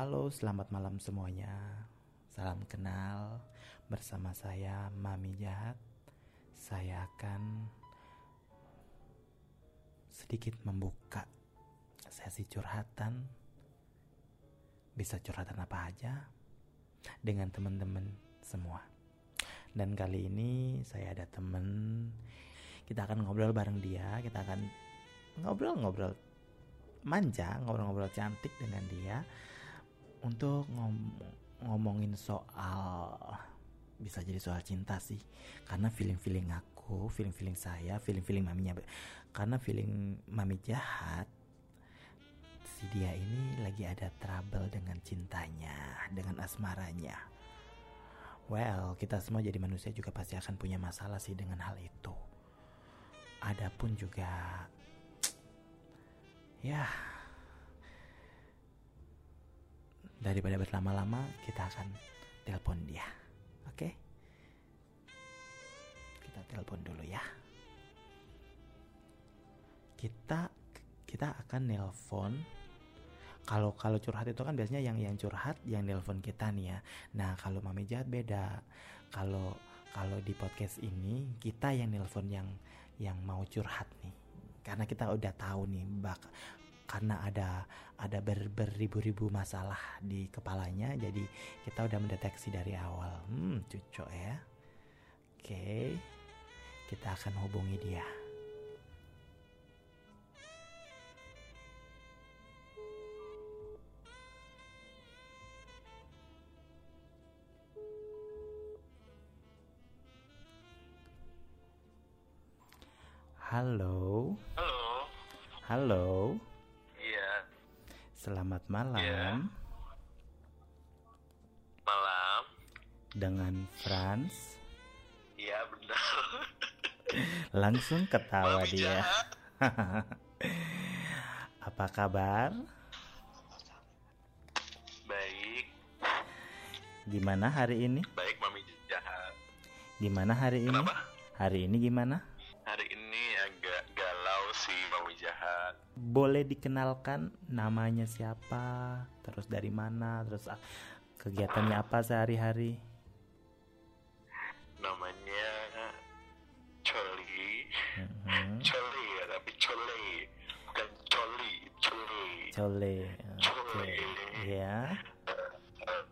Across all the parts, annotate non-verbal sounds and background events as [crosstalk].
Halo, selamat malam semuanya. Salam kenal bersama saya Mami Jahat. Saya akan sedikit membuka sesi curhatan. Bisa curhatan apa aja dengan teman-teman semua. Dan kali ini saya ada temen kita akan ngobrol bareng dia, kita akan ngobrol-ngobrol manja, ngobrol-ngobrol cantik dengan dia untuk ngom ngomongin soal bisa jadi soal cinta sih. Karena feeling feeling aku feeling feeling saya feeling feeling maminya karena feeling mami jahat si dia ini lagi ada trouble dengan cintanya dengan asmaranya. Well kita semua jadi manusia juga pasti akan punya masalah sih dengan hal itu. Adapun juga ya daripada berlama-lama kita akan telepon dia. Oke? Kita telepon dulu ya. Kita kita akan nelpon. Kalau kalau curhat itu kan biasanya yang yang curhat yang nelpon kita nih ya. Nah kalau mami jahat beda. Kalau kalau di podcast ini kita yang nelpon yang yang mau curhat nih. Karena kita udah tahu nih bak karena ada ada ber, beribu-ribu masalah di kepalanya jadi kita udah mendeteksi dari awal. Hmm cucok ya. Oke kita akan hubungi dia malam. Iya. Malam. Dengan Franz. Iya benar. [laughs] Langsung ketawa Mami dia. [laughs] Apa kabar? Baik. Gimana hari ini? Baik mami jahat. Gimana hari ini? Kenapa? Hari ini gimana? Boleh dikenalkan namanya siapa? Terus dari mana? Terus ah, kegiatannya apa sehari-hari? Namanya Coli. Mhm. Coli ya tapi Coli. Bukan Coli. Coli. Cole. Oke. Ya. Eh,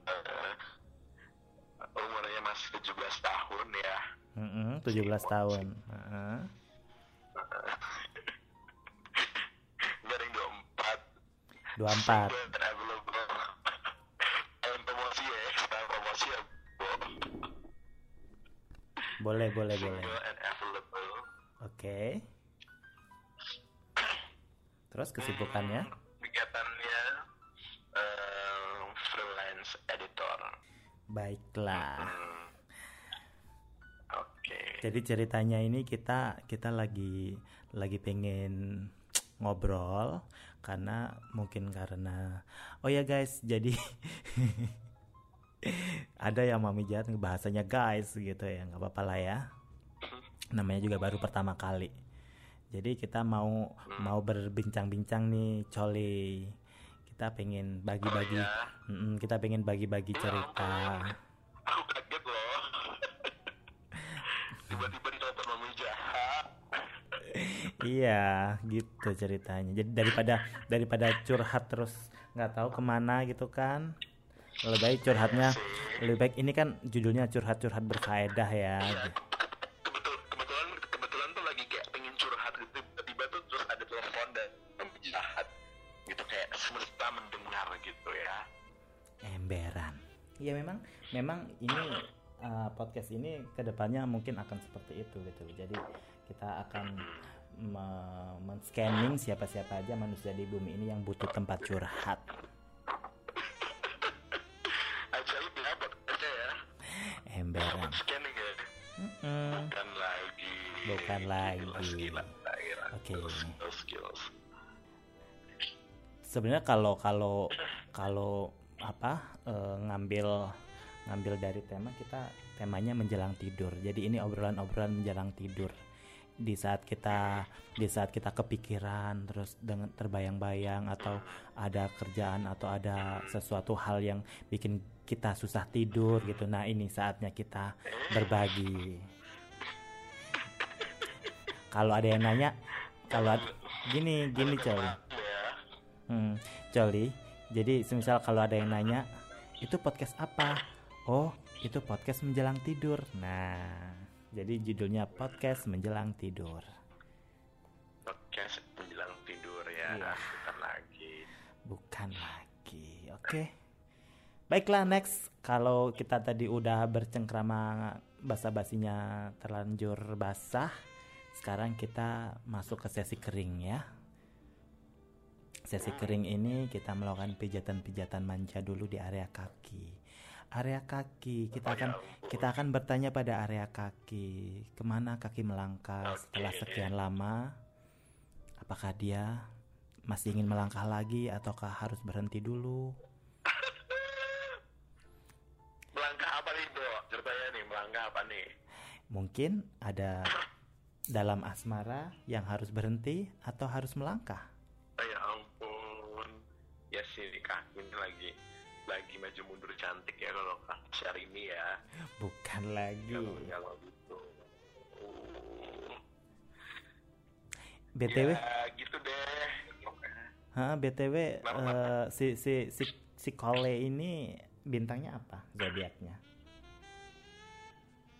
umurnya masih 17 tahun ya. Mhm, 17 tahun. Heeh. Ya. Bo. Boleh, boleh, boleh. Oke. Terus kesibukannya? Hmm, Kegiatannya eh, freelance editor. Baiklah. Hmm. Oke. Jadi ceritanya ini kita kita lagi lagi pengen ngobrol karena mungkin karena oh ya guys jadi [laughs] ada yang mami jahat bahasanya guys gitu ya nggak apa-apa lah ya. Namanya juga baru pertama kali. Jadi kita mau mau berbincang-bincang nih coli. Kita pengen bagi-bagi Oh, ya. Kita pengen bagi-bagi cerita Aku kaget loh. Tiba-tiba ditelepon mami jahat. Iya, gitu ceritanya. Jadi daripada daripada curhat terus nggak tahu ke mana gitu kan, lebih baik curhatnya lebih baik ini kan judulnya curhat-curhat berfaedah ya. Kebetul, kebetulan kebetulan tuh lagi kayak pengen curhat gitu tiba-tiba tuh terus ada telepon dan jahat gitu kayak semesta mendengar gitu ya. Emberan. Iya memang memang ini uh, podcast ini ke depannya mungkin akan seperti itu gitu. Jadi kita akan men-scanning siapa-siapa aja manusia di bumi ini yang butuh tempat curhat. Podcastnya ya. Emberan. Scanning ya. Mm-mm. Bukan lagi. Bukan lagi. Gila, gila. Oke. Skills. sebenarnya kalau kalau kalau apa eh, ngambil ngambil dari tema kita temanya menjelang tidur jadi ini obrolan-obrolan menjelang tidur di saat kita di saat kita kepikiran terus dengan terbayang-bayang atau ada kerjaan atau ada sesuatu hal yang bikin kita susah tidur gitu. Nah ini saatnya kita berbagi. Kalau ada yang nanya kalau gini gini coli. Hmm, coli jadi semisal kalau ada yang nanya itu podcast apa? Oh itu podcast menjelang tidur. Nah jadi judulnya podcast menjelang tidur podcast menjelang tidur ya Iya. bukan lagi Bukan lagi. Oke. Baiklah next. Kalau kita tadi udah bercengkrama basa-basinya terlanjur basah, sekarang kita masuk ke sesi kering ya. Sesi kering ini kita melakukan pijatan-pijatan manja dulu di area kaki. Area kaki. Kita akan kita akan bertanya pada area kaki. Ke mana kaki melangkah setelah sekian lama. Apakah dia masih ingin melangkah lagi ataukah harus berhenti dulu? [laughs] melangkah apa nih Bo ceritanya nih melangkah apa nih? Mungkin ada [laughs] dalam asmara yang harus berhenti atau harus melangkah. Oh, ya ampun. Ya sih kaki ini lagi lagi maju mundur cantik ya kalau hari ini ya Bukan lagi. kalau kalau gitu Uh, BTW, ya gitu deh ha, BTW Kenapa? eh, si si si si Kole ini bintangnya apa zodiaknya?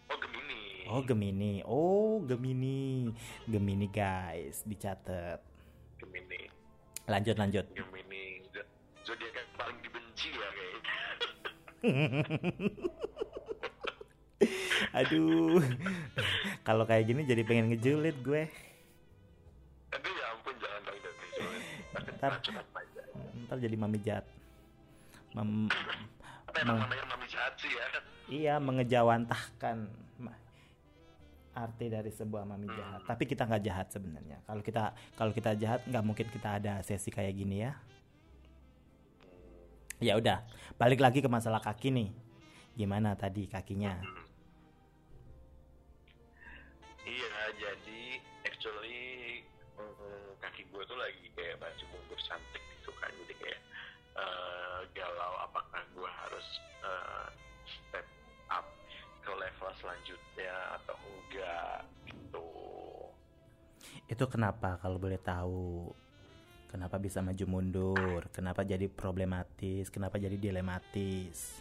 oh Gemini Oh Gemini. Oh Gemini. Gemini guys, dicatat. Gemini Lanjut lanjut. Gemini [laughs] Aduh. Kalau kayak gini jadi pengen ngejulit gue. aduh ya ampun jangan dong jangan dijualin. Ntar. Ntar jadi mami jahat. Mem- Meng- namanya mami jahat sih ya iya mengejawantahkan arti dari sebuah mami jahat. Tapi kita nggak jahat sebenarnya. Kalau kita kalau kita jahat nggak mungkin kita ada sesi kayak gini ya. Ya udah, balik lagi ke masalah kaki nih. Gimana tadi kakinya? Iya, jadi actually mm, kaki gue tuh lagi kayak baju mundur cantik gitu kan, jadi kayak eh, galau apakah gue harus eh, step up ke level selanjutnya atau enggak gitu. Itu kenapa kalau boleh tahu? Kenapa bisa maju mundur? Kenapa jadi problematis? Kenapa jadi dilematis?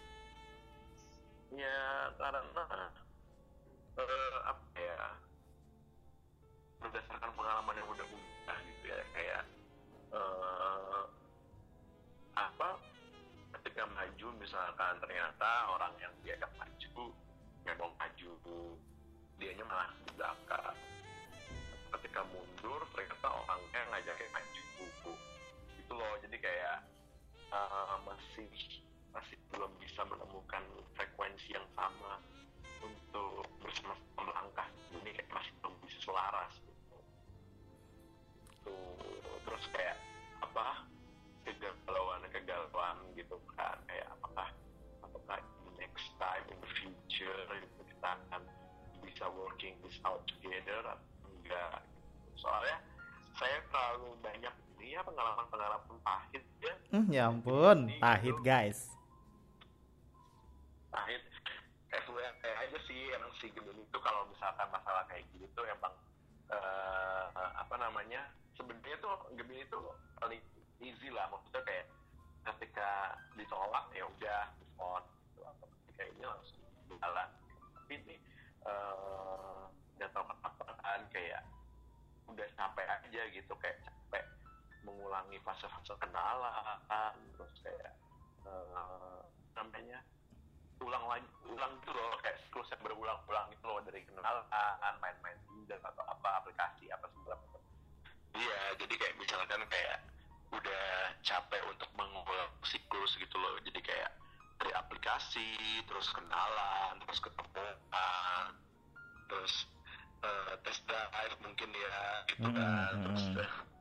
Ya karena eh, apa ya berdasarkan pengalaman yang udah-udah gitu ya kayak eh, apa ketika maju misalkan ternyata orang yang diajak maju mau maju dianya malah belakang ketika mundur ternyata orangnya ngajakin jadi kayak eh, masih masih belum bisa menemukan frekuensi yang sama untuk bersama-sama melangkah ini kayak masih belum bisa selaras gitu. Tuh, terus kayak apa kegalauan kegalauan gitu kan kayak apakah apakah next time in the future gitu, kita akan bisa working this out together atau enggak gitu. soalnya banyak ini ya pengalaman-pengalaman pahit ya. Hmm, ya ampun, pahit guys. pahit. FYI aja sih emang si Gemini itu kalau misalkan masalah kayak gitu tuh emang eh, apa namanya sebenarnya tuh Gemini itu paling easy lah. Maksudnya kayak ketika ditolak ya udah move on gitu. atau ketika ini langsung jalan. Tapi ini eh nggak tahu kenapa kayak udah capek aja gitu. Kayak mengulangi fase-fase kenalan terus kayak eh, namanya ulang lagi ulang gitu loh kayak siklus yang berulang-ulang itu loh dari kenalan main-main Tinder atau apa aplikasi apa segala macam iya jadi kayak misalkan kayak udah capek untuk mengulang siklus gitu loh jadi kayak dari aplikasi terus kenalan terus ketemuan terus eh, test drive mungkin ya gitu kan Mm, mm, terus mm. [laughs]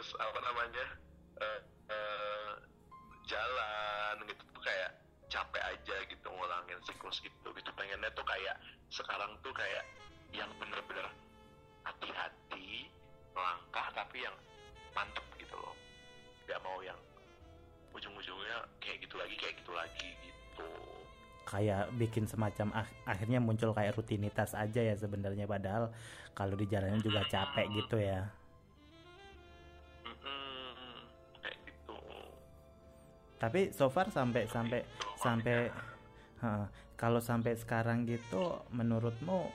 terus apa namanya eh, eh, jalan gitu tuh kayak capek aja gitu ngulangin siklus gitu gitu. Pengennya tuh kayak sekarang tuh kayak yang bener-bener hati-hati melangkah tapi yang mantep gitu loh. Nggak mau yang ujung-ujungnya kayak gitu lagi kayak gitu lagi gitu. Kayak bikin semacam ak- akhirnya muncul kayak rutinitas aja ya sebenarnya padahal kalau di jalannya juga capek gitu ya tapi so far sampai sampai sampai. Heeh. kalau sampai sekarang gitu menurutmu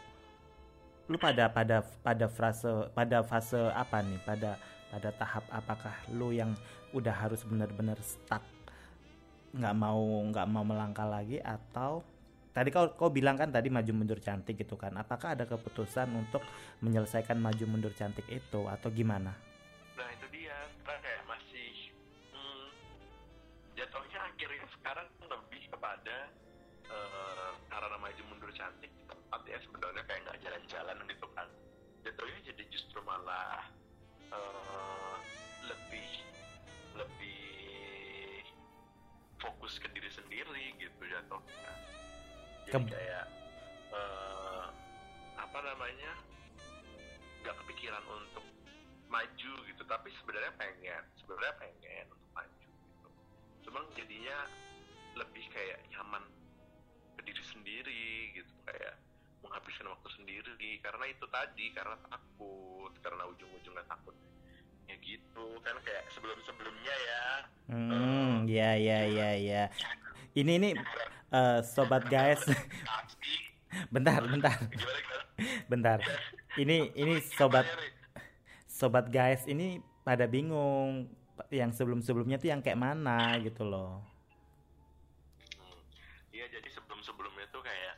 lu pada pada pada fase pada fase apa nih pada pada tahap apakah lu yang udah harus benar-benar stuck nggak mau nggak mau melangkah lagi atau tadi kau kau bilang kan tadi maju mundur cantik gitu kan apakah ada keputusan untuk menyelesaikan maju mundur cantik itu atau gimana sekarang lebih kepada eh, karena maju mundur cantik di tempat ya sebenarnya kayak nggak jalan-jalan gitu kan. Jatuhnya jadi justru malah eh, lebih lebih fokus ke diri sendiri gitu jatuhnya. Jadi Ke- kayak eh, apa namanya nggak kepikiran untuk maju gitu. Tapi sebenarnya pengen sebenarnya pengen untuk maju gitu. Cuma jadinya lebih kayak nyaman ke diri sendiri gitu kayak menghabiskan waktu sendiri. Karena itu tadi karena takut karena ujung-ujungnya takut ya gitu. Kan kayak sebelum sebelumnya ya. Hmm ya ya. ya ya ini ini eh, sobat guys. [laughs] bentar bentar. Bentar. Ini ini sobat sobat guys ini pada bingung yang sebelum-sebelumnya tuh yang kayak mana gitu loh. Iya jadi sebelum sebelumnya tuh kayak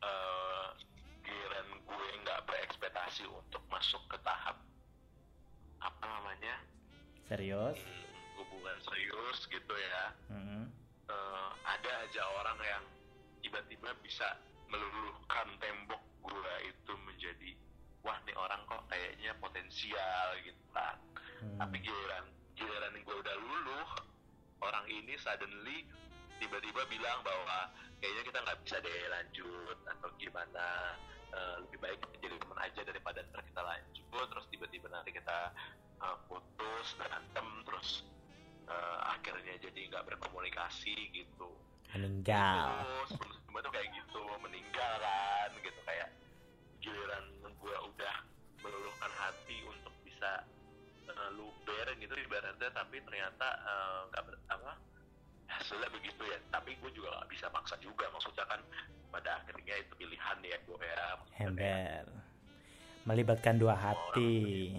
eh giliran gue nggak berekspektasi untuk masuk ke tahap apa namanya serius hmm, hubungan serius gitu ya. Mm-mm. Eh, ada aja orang yang tiba-tiba bisa meluluhkan tembok gue itu menjadi wah nih orang kok kayaknya potensial gitu kan. Hmm. Tapi giliran giliran gue udah luluh orang ini suddenly tiba-tiba bilang bahwa kayaknya kita nggak bisa deh lanjut atau gimana. Eh, lebih baik jadi teman aja daripada ntar kita lanjut terus tiba-tiba nanti kita eh, putus berantem terus eh, akhirnya jadi nggak berkomunikasi gitu. Meninggal. Terus sebelum sebelumnya tuh kayak gitu meninggal kan gitu. Kayak giliran gue udah meluluhkan hati untuk bisa eh, luber gitu ibaratnya tapi ternyata nggak ber apa hasilnya begitu ya. Tapi gue juga nggak bisa maksa juga. Maksudnya kan pada akhirnya itu pilihan ya gue ya. Kayak, ember. Melibatkan dua hati.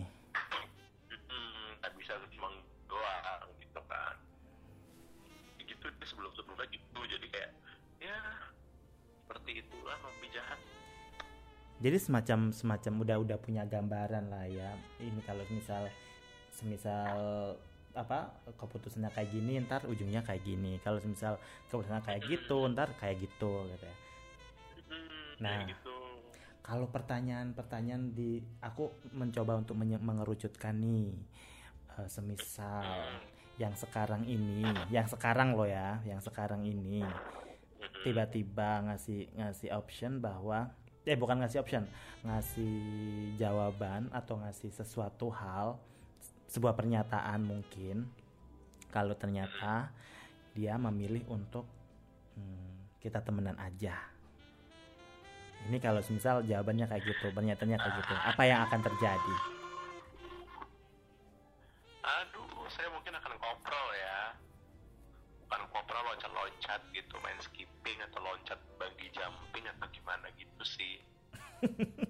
"Mm-mm, nggak bisa cuma doang gitu kan. Gitu deh sebelum sebelumnya gitu. Jadi kayak ya seperti itulah hobi jahat jadi semacam semacam udah udah punya gambaran lah ya. Ini kalau misal semisal apa keputusannya kayak gini ntar ujungnya kayak gini. Kalau misal keputusannya kayak gitu ntar kayak gitu gitu ya. Hmm, Nah. gitu. kalau pertanyaan-pertanyaan di aku mencoba untuk mengerucutkan nih eh, semisal Hmm, yang sekarang ini yang sekarang loh ya yang sekarang ini hmm, tiba-tiba ngasih ngasih option bahwa eh bukan ngasih option ngasih jawaban atau ngasih sesuatu hal sebuah pernyataan mungkin kalau ternyata dia memilih untuk hmm, kita temenan aja. Ini kalau misal jawabannya kayak gitu pernyataannya kayak gitu apa yang akan terjadi? Aduh saya mungkin akan koprol ya. Bukan koprol loncat-loncat gitu main skipping atau loncat bagi jumping atau gimana gitu sih [laughs]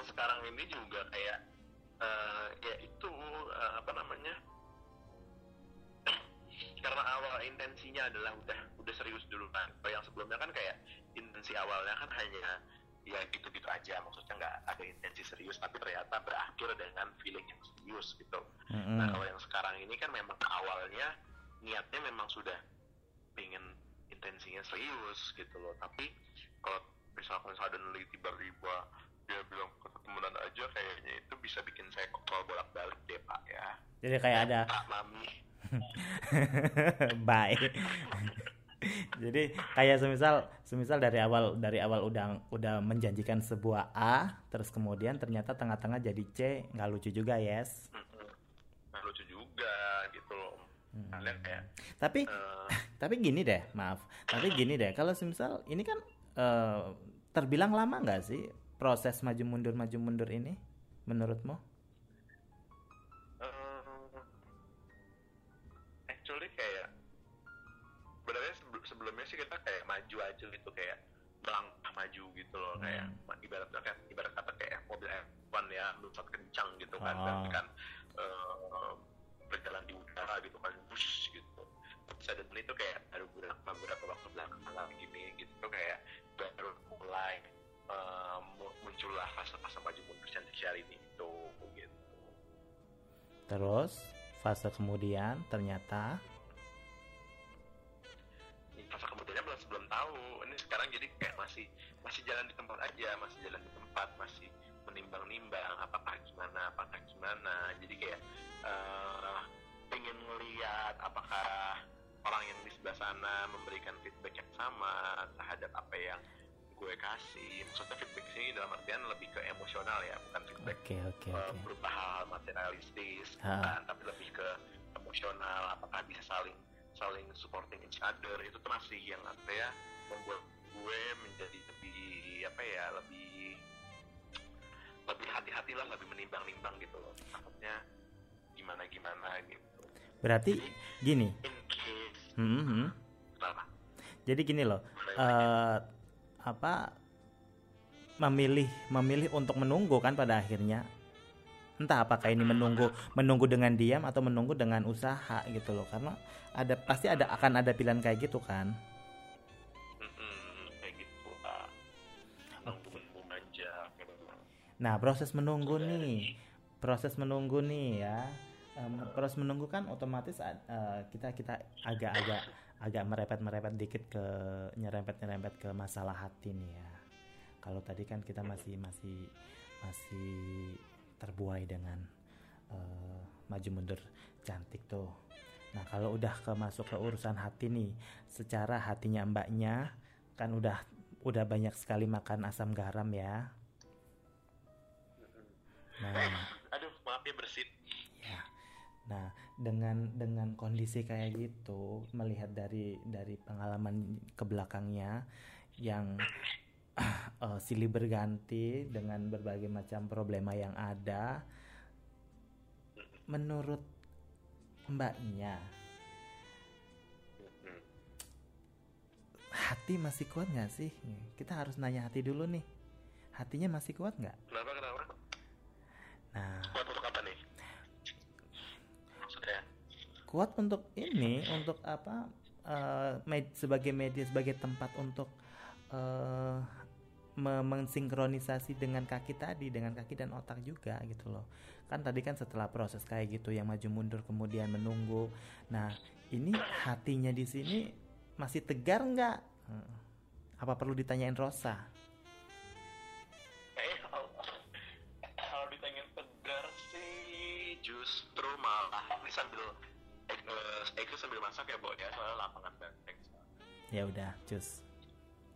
yang sekarang-sekarang ini juga kayak eh, ya itu eh, apa namanya? [clears throat] Karena awal intensinya adalah udah udah serius dulu kan kalau yang sebelumnya kan kayak intensi awalnya kan hanya ya gitu-gitu aja. Maksudnya nggak ada intensi serius tapi ternyata berakhir dengan feeling yang serius gitu. Mm-mm. nah kalau yang sekarang ini kan memang awalnya niatnya memang sudah pengen intensinya serius gitu loh. Tapi kalau misalkan suddenly tiba-tiba dia bilang ketemuan aja kayaknya itu bisa bikin saya kontrol bolak-balik deh pak ya jadi kayak ada pak mami [laughs] bye [laughs] Jadi kayak semisal semisal dari awal dari awal udah udah menjanjikan sebuah A, terus kemudian ternyata tengah-tengah jadi C, nggak lucu juga, yes. Nggak lucu juga gitu loh. Hmm. Kalian kayak Tapi eh, [laughs] tapi gini deh, maaf. Tapi gini deh, kalau semisal ini kan eh, terbilang lama nggak sih proses maju mundur maju mundur ini menurutmu? eh, actually kayak sebenarnya sebel- sebelumnya sih kita kayak maju aja gitu kayak melangkah maju gitu loh kayak Hmm. ibaratnya kayak ibarat kata kayak mobil F1 ya melesat kencang gitu kan Oh. dan kan eh, berjalan di udara gitu kan bush gitu suddenly itu kayak baru beberapa beberapa waktu belakangan gini gitu kayak baru mulai mu- muncullah fase-fase maju mundur cantik ini itu gitu Terus fase kemudian ternyata? Fase kemudiannya belum belum tahu. Ini sekarang jadi kayak masih masih jalan di tempat aja masih jalan di tempat masih menimbang-nimbang apakah gimana apakah gimana. Jadi kayak eh pengen ngeliat apakah orang yang di sebelah sana memberikan feedback yang sama terhadap apa yang gue kasih. Maksudnya feedback sini dalam artian lebih ke emosional ya bukan feedback oke oke eh, berupa hal materialistis Ha. bukan, tapi lebih ke emosional apakah bisa saling saling supporting each other. Itu tuh masih yang apa ya membuat gue menjadi lebih apa ya lebih lebih hati-hati lah lebih menimbang-nimbang gitu loh. Takutnya gimana gimana gitu. Berarti gini, in case hmm, hmm. kenapa? Jadi gini loh, eh apa memilih memilih untuk menunggu kan pada akhirnya. Entah apakah ini menunggu menunggu dengan diam atau menunggu dengan usaha gitu loh. Karena ada pasti ada akan ada pilihan kayak gitu kan. Kayak gitu gitu. nah proses menunggu nih. proses menunggu nih ya. Proses menunggu kan otomatis eh, kita kita agak-agak agak merepet-merepet dikit ke nyerempet-nyerempet ke masalah hati nih ya. Kalau tadi kan kita masih masih masih terbuai dengan eh, maju mundur cantik tuh. Nah kalau udah ke masuk ke urusan hati nih secara hatinya mbaknya kan udah udah banyak sekali makan asam garam ya. Nah. [laughs] Aduh maaf ya bersin. Ya. Nah, dengan dengan kondisi kayak gitu, melihat dari dari pengalaman ke belakangnya yang [clears throat] eh, silih berganti dengan berbagai macam problema yang ada, menurut mbaknya hati masih kuat nggak sih? Kita harus nanya hati dulu nih. Hatinya masih kuat nggak? kenapa kenapa Nah, kuat untuk ini untuk apa eh, med- sebagai media sebagai tempat untuk me- mensinkronisasi dengan kaki tadi dengan kaki dan otak juga gitu loh. Kan tadi kan setelah proses kayak gitu yang maju mundur kemudian menunggu. Nah ini hatinya di sini masih tegar nggak? Hmm. apa perlu ditanyain Rosa ya ya soalnya lapangan banteng ya udah cus.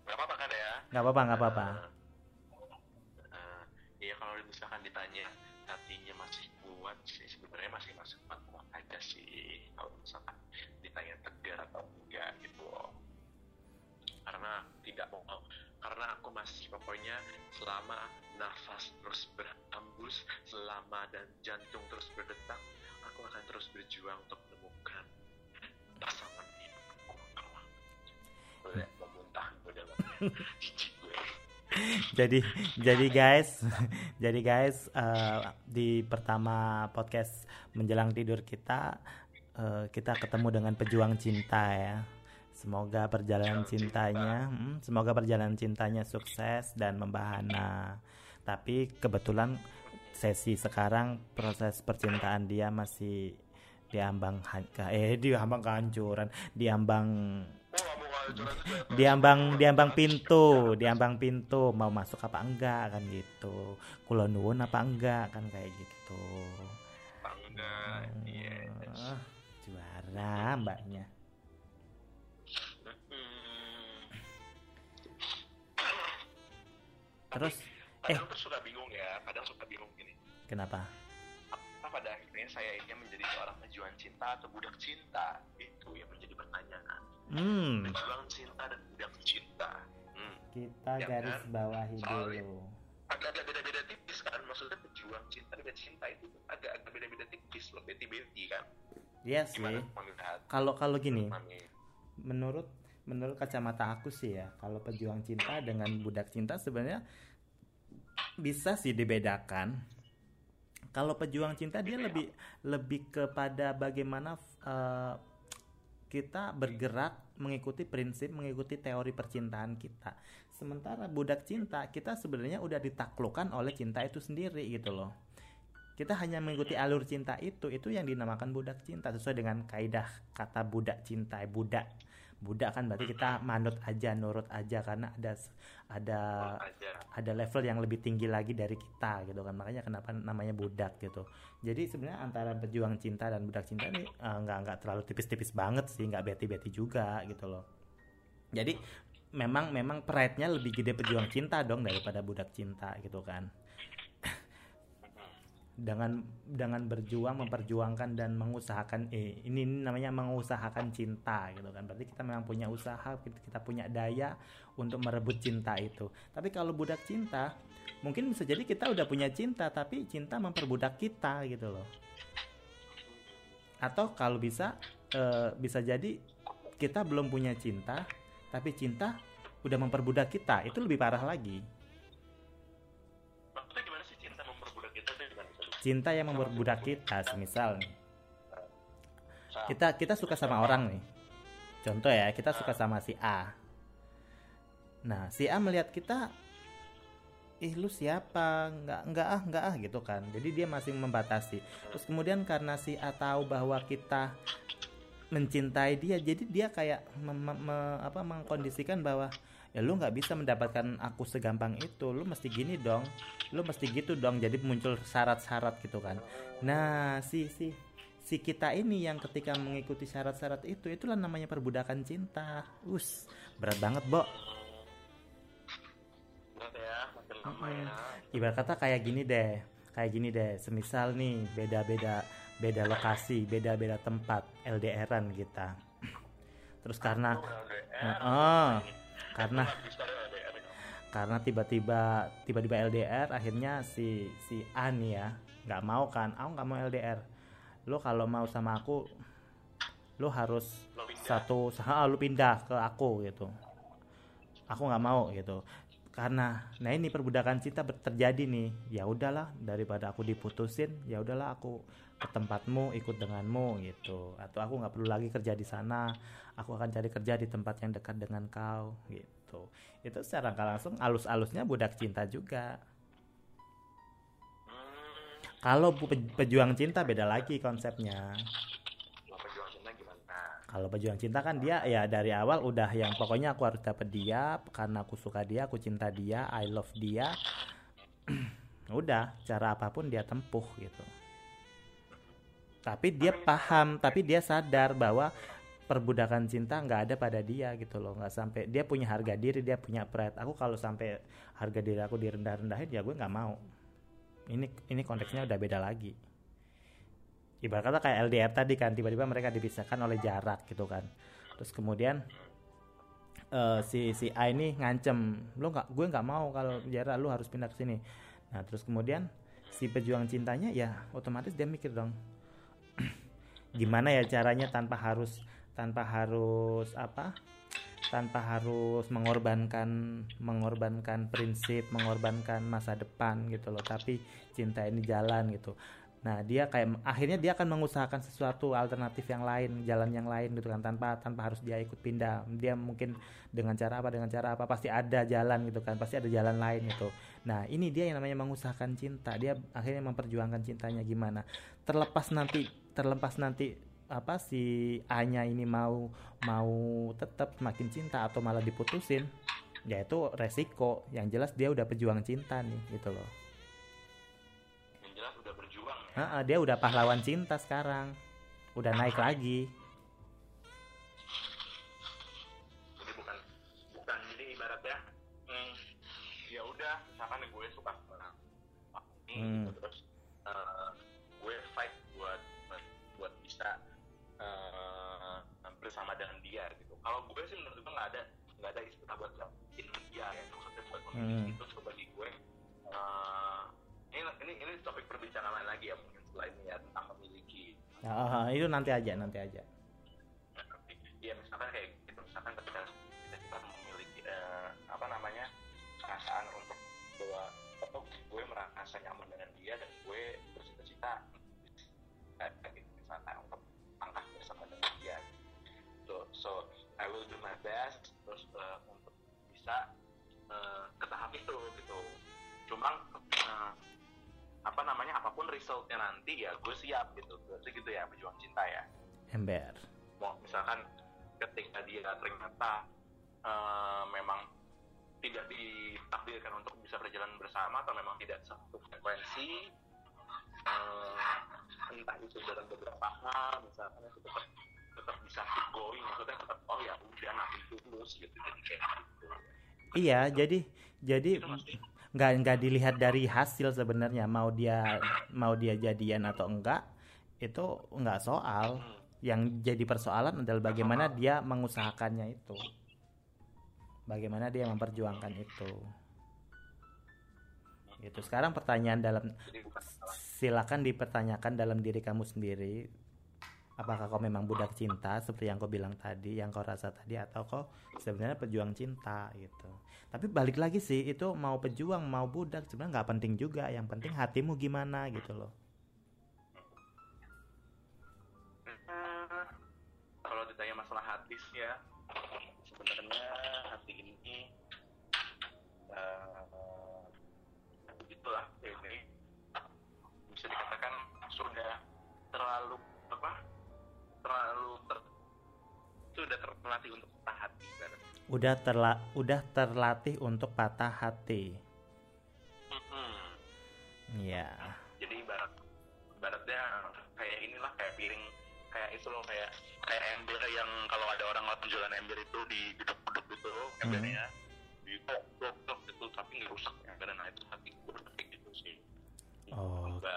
Nggak apa-apa kan ya? Nggak apa-apa nggak apa-apa. Eh, eh, Iya kalau misalkan ditanya hatinya masih kuat sih sebenarnya masih masih kuat kuat aja sih. Kalau misalkan ditanya tegar atau enggak gitu loh. Karena tidak mau karena aku masih pokoknya selama nafas terus berhembus selama dan jantung terus berdetak aku akan terus berjuang untuk menemukan jadi jadi guys [laughs] jadi guys eh, di pertama podcast menjelang tidur kita eh, kita ketemu dengan pejuang cinta ya. Semoga perjalanan cintanya hmm, semoga perjalanan cintanya sukses dan membahana. Tapi kebetulan sesi sekarang proses percintaan dia masih diambang eh diambang kehancuran diambang di ambang pintu diambang pintu. Mau masuk apa enggak kan gitu. Kulo nuwun apa enggak kan kayak gitu. Hmm. Iya. Juara mbaknya. Hmm. Terus eh. kadang bingung ya kadang suka bingung gini. Kenapa? Pada akhirnya saya ini menjadi seorang pejuang cinta atau budak cinta. Itu yang menjadi pertanyaan. Hmm. Pejuang cinta dan budak cinta. Hmm. kita Ya garis kan? bawahi dulu. agak-agak beda-beda tipis kan. Maksudnya pejuang cinta dan cinta itu agak-agak beda-beda tipis loh. Beti-beti kan. Iya gimana sih kalau kalau gini Mami menurut menurut kacamata aku sih ya kalau pejuang cinta dengan budak cinta sebenarnya bisa sih dibedakan kalau pejuang cinta dia lebih lebih kepada bagaimana eh, kita bergerak mengikuti prinsip mengikuti teori percintaan kita. Sementara budak cinta kita sebenarnya udah ditaklukkan oleh cinta itu sendiri gitu loh. Kita hanya mengikuti alur cinta itu itu yang dinamakan budak cinta sesuai dengan kaidah kata budak cinta budak budak kan berarti kita manut aja nurut aja karena ada ada ada level yang lebih tinggi lagi dari kita gitu kan. Makanya kenapa namanya budak gitu. Jadi sebenarnya antara pejuang cinta dan budak cinta ini eh, nggak nggak terlalu tipis-tipis banget sih nggak beti-beti juga gitu loh. Jadi memang memang pride-nya lebih gede pejuang cinta dong daripada budak cinta gitu kan dengan dengan berjuang memperjuangkan dan mengusahakan eh, ini, ini namanya mengusahakan cinta gitu kan. Berarti kita memang punya usaha kita, punya daya untuk merebut cinta itu. Tapi kalau budak cinta mungkin bisa jadi kita udah punya cinta tapi cinta memperbudak kita gitu loh. Atau kalau bisa eh, bisa jadi kita belum punya cinta tapi cinta udah memperbudak kita. Itu lebih parah lagi cinta yang memperbudak kita semisal nih. Kita kita suka sama orang nih. Contoh ya kita suka sama si A. Nah si A melihat kita ih lu siapa? Nggak nggak ah nggak ah gitu kan. Jadi dia masih membatasi. Terus kemudian karena si A tahu bahwa kita mencintai dia jadi dia kayak mem- mem- me- apa mengkondisikan bahwa ya lu nggak bisa mendapatkan aku segampang itu. Lu mesti gini dong. Lu mesti gitu dong. Jadi muncul syarat-syarat gitu kan. Nah si si si kita ini yang ketika mengikuti syarat-syarat itu itulah namanya perbudakan cinta. Us berat banget bo. Berat ya Mm-mm. ya. Ibarat kata kayak gini deh. Kayak gini deh. Semisal nih beda-beda beda lokasi beda-beda tempat LDRan kita. [clears throat] Terus karena Lu LDR, Heeh. Karena karena tiba-tiba tiba-tiba LDR akhirnya si si A nih ya nggak mau kan? Aku nggak mau LDR lo kalau mau sama aku lo harus Lo pindah. satu [laughs] ah, lu pindah ke aku gitu. Aku nggak mau gitu karena nah ini perbudakan cinta terjadi nih. Ya udahlah daripada aku diputusin ya udahlah aku ke tempatmu ikut denganmu gitu. Atau aku nggak perlu lagi kerja di sana aku akan cari kerja di tempat yang dekat dengan kau gitu. Itu secara nggak langsung alus-alusnya budak cinta juga. Kalau pe- pejuang cinta beda lagi konsepnya lo pejuang cinta gimana Kalau pejuang cinta kan dia ya dari awal udah yang pokoknya aku harus dapet dia karena aku suka dia, aku cinta dia, I love dia. [clears throat] udah cara apa pun dia tempuh gitu. Tapi dia paham, tapi dia sadar bahwa perbudakan cinta nggak ada pada dia gitu loh, nggak sampai dia punya harga diri, dia punya pride. Aku kalau sampai harga diri aku direndah-rendahin ya gue nggak mau. Ini ini konteksnya udah beda lagi ibarat kata kayak LDR tadi kan tiba-tiba mereka dipisahkan oleh jarak gitu kan. Terus kemudian eh, si si A ini ngancem lo nggak gue nggak mau kalau jarak lu harus pindah ke sini. Nah terus kemudian si pejuang cintanya ya otomatis dia mikir dong [clears throat] gimana ya caranya tanpa harus tanpa harus apa tanpa harus mengorbankan mengorbankan prinsip mengorbankan masa depan gitu loh tapi cinta ini jalan gitu Nah, dia kayak akhirnya dia akan mengusahakan sesuatu alternatif yang lain, jalan yang lain gitu kan tanpa tanpa harus dia ikut pindah. Dia mungkin dengan cara apa dengan cara apa pasti ada jalan gitu kan, pasti ada jalan lain gitu. Nah, ini dia yang namanya mengusahakan cinta. Dia akhirnya memperjuangkan cintanya gimana. Terlepas nanti terlepas nanti apa si A-nya ini mau mau tetap makin cinta atau malah diputusin, ya itu resiko. Yang jelas dia udah pejuang cinta nih gitu loh. Heeh, dia udah pahlawan cinta sekarang. Udah naik lagi. jadi bukan bukan jadi ibaratnya hmm, ya udah gue suka sama ini Hmm. gitu. terus eh, gue fight buat buat bisa eh, bersama dengan dia gitu kalau gue sih menurut gue nggak ada nggak ada istilah buat dia ya maksudnya buat memiliki Hmm. itu ini ini topik perbincangan lain lagi ya mungkin setelah ini ya tentang memiliki. Ah, itu nanti aja nanti aja. Iya misalkan kayak gitu misalkan ketika kita, kita memiliki eh, apa namanya perasaan untuk bahwa apa gue merasa nyaman dengan dia dan gue bercita-cita eh, gitu, misalkan untuk angkat bersama dengan dia. So so I will do my best terus eh, untuk bisa eh, ke tahap itu gitu. Cuma apa namanya apa pun resultnya nanti ya gue siap gitu. Berarti gitu ya pejuang cinta ya. Ember. Mau misalkan ketika dia ternyata eh, memang tidak ditakdirkan untuk bisa berjalan bersama atau memang tidak satu frekuensi eh, entah itu dalam beberapa hal misalkan itu tetap tetap bisa keep going maksudnya tetap oh ya udah nanti tulus gitu jadi kayak gitu. Iya jadi jadi itu nggak nggak dilihat dari hasil sebenarnya mau dia mau dia jadian atau enggak itu nggak soal. Yang jadi persoalan adalah bagaimana dia mengusahakannya itu. Bagaimana dia memperjuangkan itu. Gitu sekarang pertanyaan dalam silakan dipertanyakan dalam diri kamu sendiri. Apakah kau memang budak cinta seperti yang kau bilang tadi yang kau rasa tadi atau kau sebenarnya pejuang cinta gitu tapi balik lagi sih itu mau pejuang mau budak sebenarnya nggak penting juga. Yang penting hatimu gimana gitu loh. Eh, kalau ditanya masalah hati sih ya sebenarnya hati ini eh, begitulah udah terla udah terlatih untuk patah hati. Mm-mm. ya jadi ibarat ibaratnya kayak inilah kayak piring kayak itu loh kayak kayak ember yang kalau ada orang lewat penjualan ember itu di geduk-geduk gitu embernya. Di dok gitu tapi nggak rusak ember nah itu hati kayak gitu sih. Oke.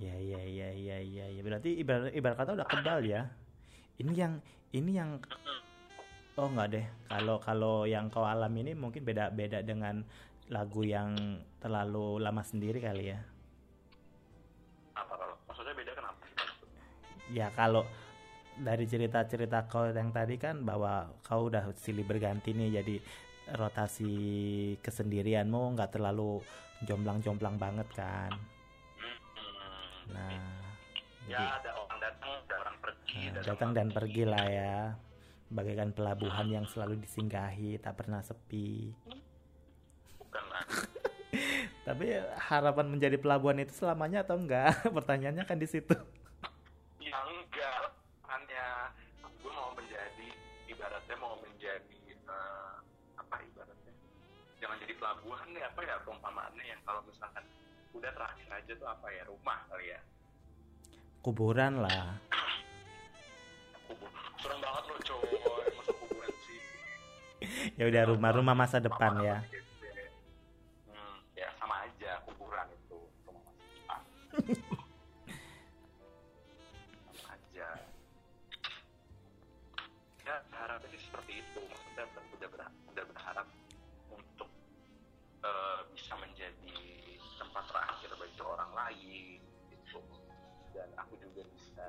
Ya ya ya ya ya ya. Berarti ibarat ibarat kata udah kebal ya. Ini yang ini yang oh nggak deh. Kalau kalau yang kau alami ini mungkin beda beda dengan lagu yang terlalu lama sendiri kali ya. Apa kalau? Maksudnya beda kenapa ya kalau dari cerita-cerita kau yang tadi kan bahwa kau udah silih berganti nih jadi rotasi kesendirianmu nggak terlalu jomplang-jomplang banget kan? Hmm. nah ya jadi ada orang datang ada orang pergi nah, datang dan pergi. lah ya bagaikan pelabuhan yang selalu disinggahi tak pernah sepi. Bukan lah. [laughs] Tapi harapan menjadi pelabuhan itu selamanya atau enggak? [laughs] Pertanyaannya kan di situ. Ya enggak. Hanya gue mau menjadi ibaratnya mau menjadi eh, apa ibaratnya? Jangan jadi pelabuhan nih apa ya perumpamaannya yang kalau misalkan udah terakhir aja tuh apa ya rumah kali ya. Kuburan lah [clears throat] serem banget loh coy masa kuburan sih. Ya udah rumah-rumah masa depan ya. hmm, ya sama aja kuburan itu. Rumah masa depan. Sama aja. Ya harapannya sih seperti itu. Maksudnya udah, ber- udah berharap untuk eh, bisa menjadi tempat terakhir bagi orang lain gitu. Dan aku juga bisa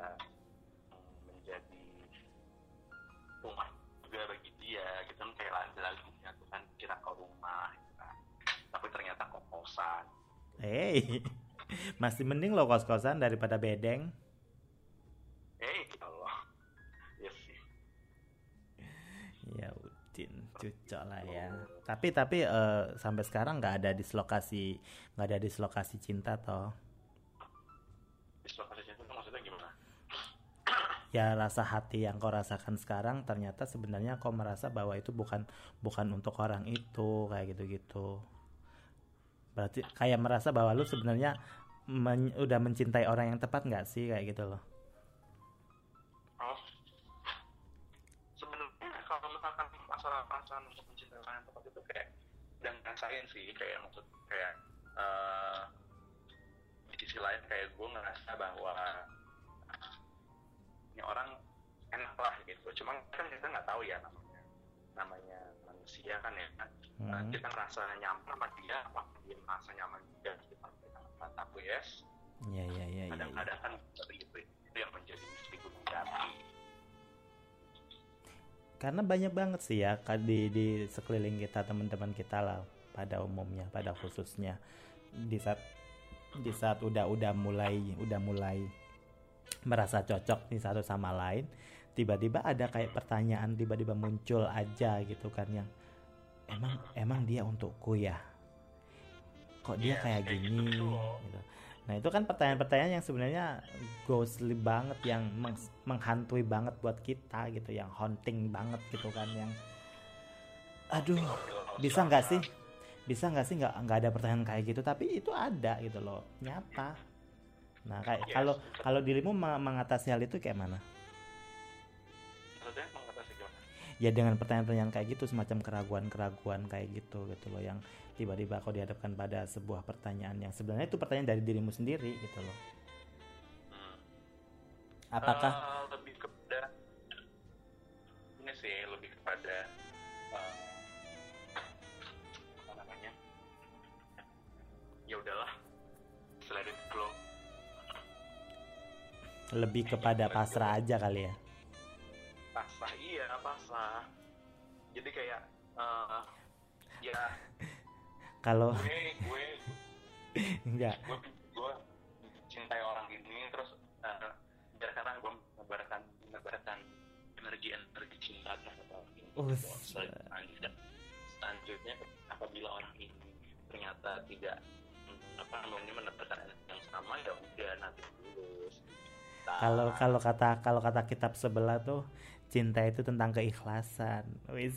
rumah juga bagi dia gitu kan kayak lagu-lagunya tuh kan kira kau rumah gitu kan tapi ternyata kok kosan Hei, [laughs] masih mending lo kos-kosan daripada bedeng. eh Allah ya sih Ya udin, cucok lah ya. Tapi tapi eh, sampai sekarang nggak ada dislokasi, nggak ada dislokasi cinta toh. dislokasi itu maksudnya gimana Ya rasa hati yang kau rasakan sekarang ternyata sebenarnya kau merasa bahwa itu bukan bukan untuk orang itu kayak gitu-gitu. Berarti kayak merasa bahwa lu sebenarnya men- udah mencintai orang yang tepat nggak sih kayak gitu loh. oh sebenarnya kalau misalkan masalah mencintai orang yang tepat itu kayak ngerasain sih kayak maksud kayak uh, di sisi lain kayak gue ngerasa bahwa ini orang enak lah gitu cuma kan kita nggak tahu ya namanya namanya manusia kan ya hmm. kita ngerasa nyaman sama dia apa dia merasa nyaman juga kita kita tahu yes Iya iya iya. Kadang-kadang kan seperti itu itu yang menjadi misteri gunung jati. Karena banyak banget sih ya di di sekeliling kita teman-teman kita lah pada umumnya pada khususnya di saat di saat udah udah mulai udah mulai merasa cocok nih satu sama lain tiba-tiba ada kayak pertanyaan tiba-tiba muncul aja gitu kan yang emang emang dia untukku ya? Kok dia yeah, kayak gini? gitu. gitu. Nah itu kan pertanyaan-pertanyaan yang sebenarnya ghostly banget, yang meng menghantui banget buat kita gitu, yang haunting banget gitu kan, yang aduh bisa nggak sih, bisa nggak sih nggak nggak ada pertanyaan kayak gitu, tapi itu ada gitu loh, nyata. Nah kayak kalau kalau dirimu mengatasi hal itu kayak mana? Ya dengan pertanyaan-pertanyaan kayak gitu, semacam keraguan-keraguan kayak gitu gitu loh, yang tiba-tiba kau dihadapkan pada sebuah pertanyaan yang sebenarnya itu pertanyaan dari dirimu sendiri gitu loh. Hmm. apakah uh, lebih kepada ini sih lebih kepada uh, apa namanya? Ya udahlah lebih kepada pasrah aja kali ya? Pasrah iya pasrah. Jadi kayak uh, ya. Kalau gue gue. Enggak. Gue gue cintai orang ini terus uh, biar karena gue menebarkan menebarkan energi energi cinta terhadap orang ini. Uh, selanjutnya selanjutnya apabila orang ini ternyata tidak apa namanya menebarkan yang sama ya udah nanti lulus kalau kalau kata kalau kata kitab sebelah tuh cinta itu tentang keikhlasan wis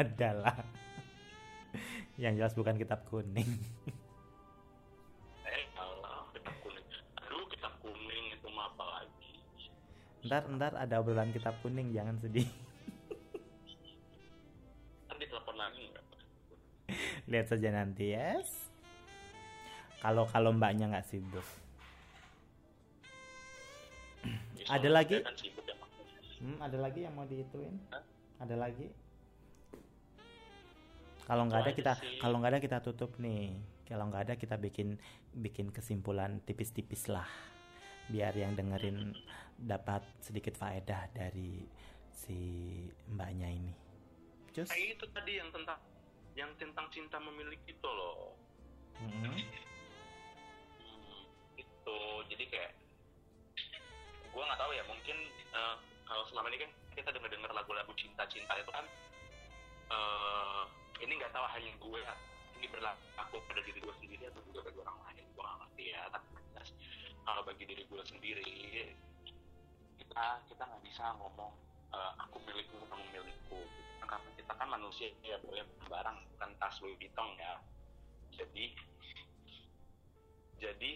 adalah yang jelas bukan kitab kuning. Eh, Allah, kitab kuning. Aduh, kitab kuning itu apa lagi? Ntar, ntar ada obrolan kitab kuning, jangan sedih. Lihat saja nanti, yes. Kalau kalau mbaknya nggak sibuk. Ada lagi? Kan sibuk, ya, hmm, ada lagi yang mau diituin? Hah? Ada lagi? kalau nggak ada kita kalau nggak ada kita tutup nih kalau nggak ada kita bikin bikin kesimpulan tipis-tipis lah biar yang dengerin dapat sedikit faedah dari si mbaknya ini Just... Nah, itu tadi yang tentang yang tentang cinta memiliki itu loh mm-hmm. hmm, itu jadi kayak gue nggak tahu ya mungkin uh, kalau selama ini kan kita dengar dengar lagu-lagu cinta-cinta itu kan uh, ini nggak tahu hanya gue ini berlaku pada diri gue sendiri atau juga bagi orang lain gue nggak ngerti ya tapi jelas kalau bagi diri gue sendiri kita kita nggak bisa ngomong uh, aku milikku kamu milikku karena kita kan manusia ya boleh barang bukan tas Louis Vuitton ya. Jadi jadi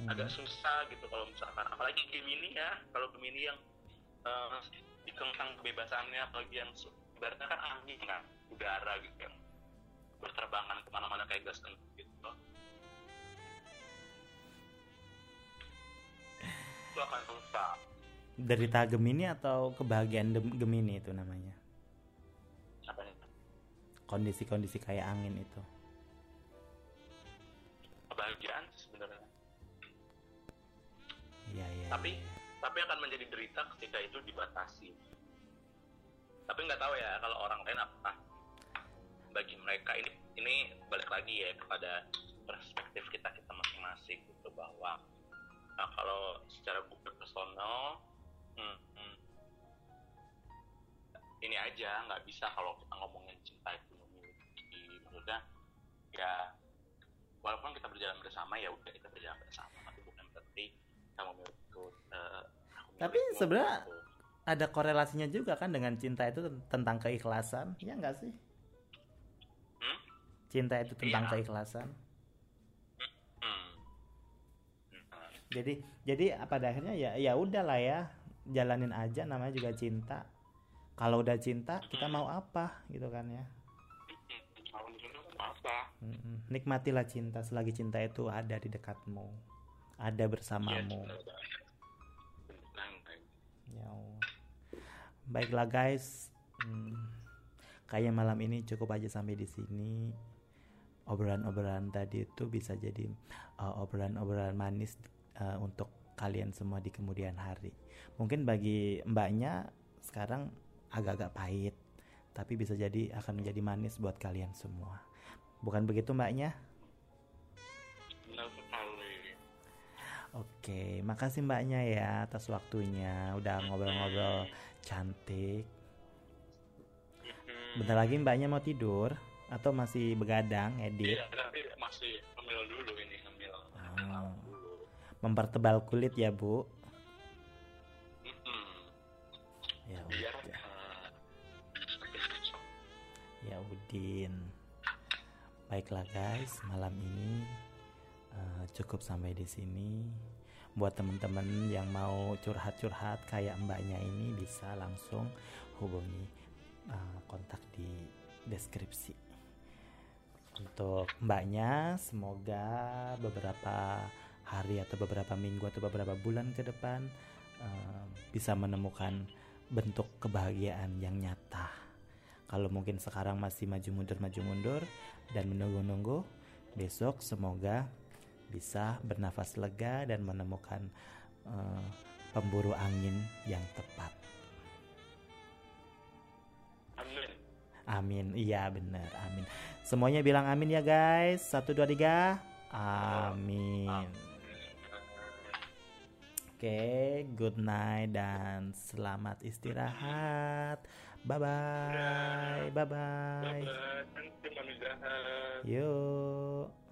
hmm. agak susah gitu kalau misalkan. Apalagi Gemini ya. Kalau Gemini yang uh, dikengkang kebebasannya apalagi yang ibaratnya kan angin kan. Udara gitu yang berterbangan ke mana-mana kayak gas kan gitu. Itu akan susah derita Gemini atau kebahagiaan Gemini itu namanya? Apa nih? Kondisi-kondisi kayak angin itu. Kebahagiaan sebenarnya. Iya iya tapi ya. tapi akan menjadi derita ketika itu dibatasi. Tapi nggak tahu ya kalau orang lain apa bagi mereka ini ini balik lagi ya kepada perspektif kita kita masing-masing gitu bahwa nah, kalau secara gue personal hmm, hmm, ini aja nggak bisa kalau kita ngomongin cinta itu memiliki maksudnya ya walaupun kita berjalan bersama ya udah kita berjalan bersama tapi bukan berarti kita memiliki uh, tapi sebenarnya ada korelasinya juga kan dengan cinta itu tentang keikhlasan ya enggak sih? Cinta itu tentang iya. keikhlasan. Jadi jadi pada akhirnya ya ya udahlah ya jalanin aja namanya juga cinta. Kalau udah cinta kita mau apa gitu kan ya? Nikmatilah cinta selagi cinta itu ada di dekatmu ada bersamamu. Tenang, Ya. Baiklah guys, Hmm, kayaknya malam ini cukup aja sampai di sini. Obrolan-obrolan tadi itu bisa jadi uh, obrolan-obrolan manis uh, untuk kalian semua di kemudian hari. Mungkin bagi mbaknya sekarang agak-agak pahit, tapi bisa jadi akan menjadi manis buat kalian semua. Bukan begitu mbaknya? benar sekali Oke, makasih mbaknya ya atas waktunya. Udah ngobrol-ngobrol cantik. Hmm. Bentar lagi mbaknya mau tidur atau masih begadang edit? Iya, Mempertebal kulit ya bu? Ya udah, eh, ya Udin. Baiklah guys, malam ini eh, cukup sampai di sini. Buat teman-teman yang mau curhat-curhat kayak mbaknya ini bisa langsung hubungi eh, kontak di deskripsi. Untuk mbaknya semoga beberapa hari atau beberapa minggu atau beberapa bulan ke depan eh, bisa menemukan bentuk kebahagiaan yang nyata. Kalau mungkin sekarang masih maju mundur maju mundur dan menunggu-nunggu, besok semoga bisa bernafas lega dan menemukan eh, pemburu angin yang tepat. amin Amin. Iya benar. Amin. Semuanya bilang amin ya guys. Satu dua tiga. Amin. Oke, good night dan selamat istirahat. Bye bye. Bye bye. Bye-bye.